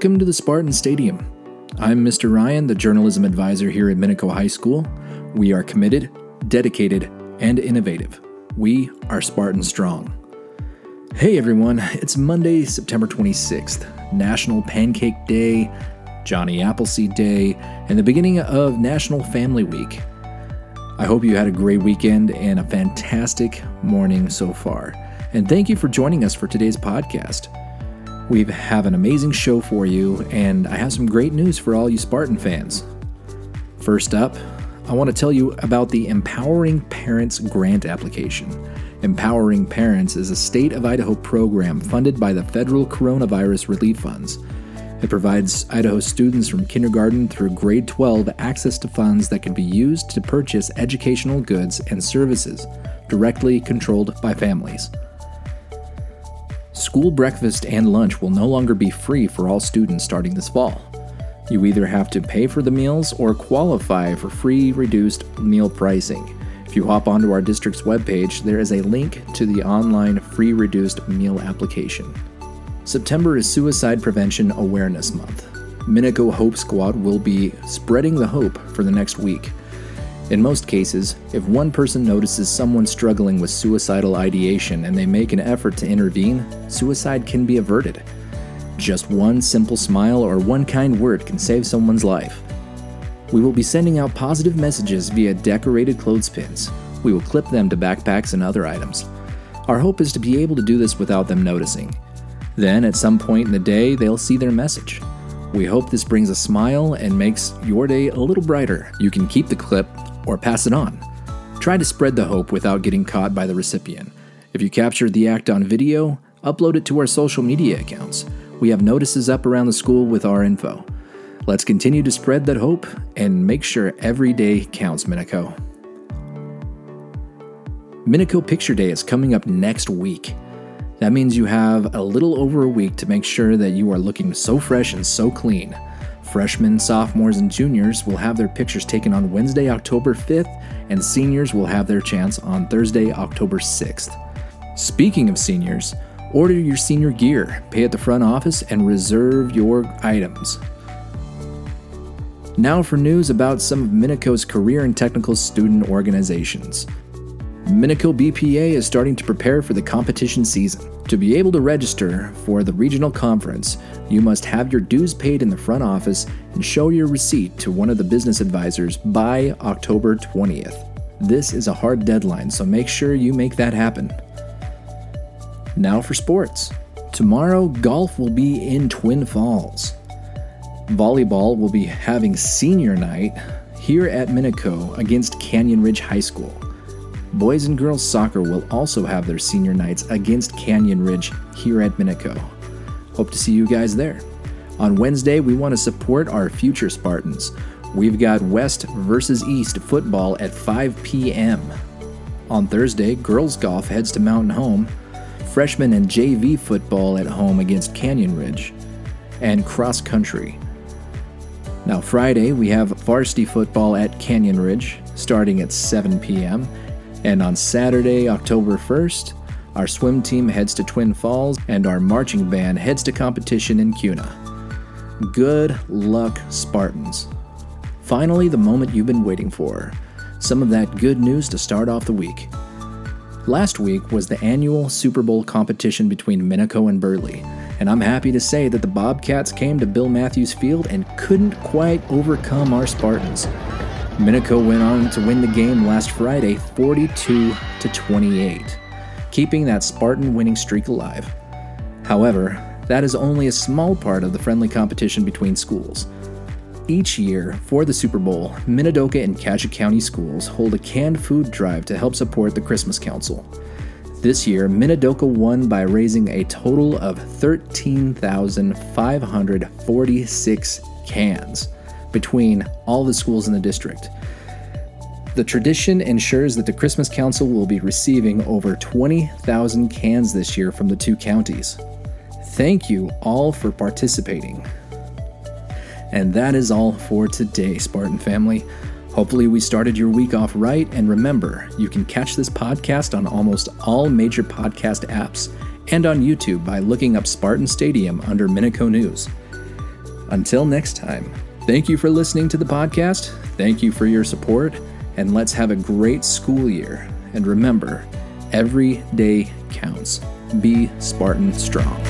Welcome to the Spartan Stadium. I'm Mr. Ryan, the journalism advisor here at Minico High School. We are committed, dedicated, and innovative. We are Spartan Strong. Hey everyone, it's Monday, September 26th, National Pancake Day, Johnny Appleseed Day, and the beginning of National Family Week. I hope you had a great weekend and a fantastic morning so far. And thank you for joining us for today's podcast. We have an amazing show for you, and I have some great news for all you Spartan fans. First up, I want to tell you about the Empowering Parents Grant application. Empowering Parents is a state of Idaho program funded by the federal coronavirus relief funds. It provides Idaho students from kindergarten through grade 12 access to funds that can be used to purchase educational goods and services directly controlled by families. School breakfast and lunch will no longer be free for all students starting this fall. You either have to pay for the meals or qualify for free reduced meal pricing. If you hop onto our district's webpage, there is a link to the online free reduced meal application. September is Suicide Prevention Awareness Month. Minico Hope Squad will be spreading the hope for the next week. In most cases, if one person notices someone struggling with suicidal ideation and they make an effort to intervene, suicide can be averted. Just one simple smile or one kind word can save someone's life. We will be sending out positive messages via decorated clothespins. We will clip them to backpacks and other items. Our hope is to be able to do this without them noticing. Then, at some point in the day, they'll see their message. We hope this brings a smile and makes your day a little brighter. You can keep the clip or pass it on. Try to spread the hope without getting caught by the recipient. If you captured the act on video, upload it to our social media accounts. We have notices up around the school with our info. Let's continue to spread that hope and make sure every day counts, Minico. Minico Picture Day is coming up next week. That means you have a little over a week to make sure that you are looking so fresh and so clean. Freshmen, sophomores, and juniors will have their pictures taken on Wednesday, October 5th, and seniors will have their chance on Thursday, October 6th. Speaking of seniors, order your senior gear, pay at the front office, and reserve your items. Now for news about some of Minico's career and technical student organizations. Minico BPA is starting to prepare for the competition season. To be able to register for the regional conference, you must have your dues paid in the front office and show your receipt to one of the business advisors by October 20th. This is a hard deadline, so make sure you make that happen. Now for sports. Tomorrow, golf will be in Twin Falls. Volleyball will be having senior night here at Minico against Canyon Ridge High School. Boys and girls soccer will also have their senior nights against Canyon Ridge here at Minico. Hope to see you guys there. On Wednesday, we want to support our future Spartans. We've got West versus East football at 5 p.m. On Thursday, girls golf heads to Mountain Home, freshman and JV football at home against Canyon Ridge, and cross country. Now, Friday, we have varsity football at Canyon Ridge starting at 7 p.m. And on Saturday, October 1st, our swim team heads to Twin Falls and our marching band heads to competition in Kuna. Good luck, Spartans. Finally, the moment you've been waiting for. Some of that good news to start off the week. Last week was the annual Super Bowl competition between Minico and Burley, and I'm happy to say that the Bobcats came to Bill Matthews Field and couldn't quite overcome our Spartans. Minico went on to win the game last Friday 42 to 28, keeping that Spartan winning streak alive. However, that is only a small part of the friendly competition between schools. Each year, for the Super Bowl, Minidoka and Cassia County schools hold a canned food drive to help support the Christmas Council. This year, Minidoka won by raising a total of 13,546 cans between all the schools in the district. The tradition ensures that the Christmas Council will be receiving over 20,000 cans this year from the two counties. Thank you all for participating. And that is all for today, Spartan family. Hopefully, we started your week off right. And remember, you can catch this podcast on almost all major podcast apps and on YouTube by looking up Spartan Stadium under Minico News. Until next time, thank you for listening to the podcast. Thank you for your support, and let's have a great school year. And remember, every day counts. Be Spartan strong.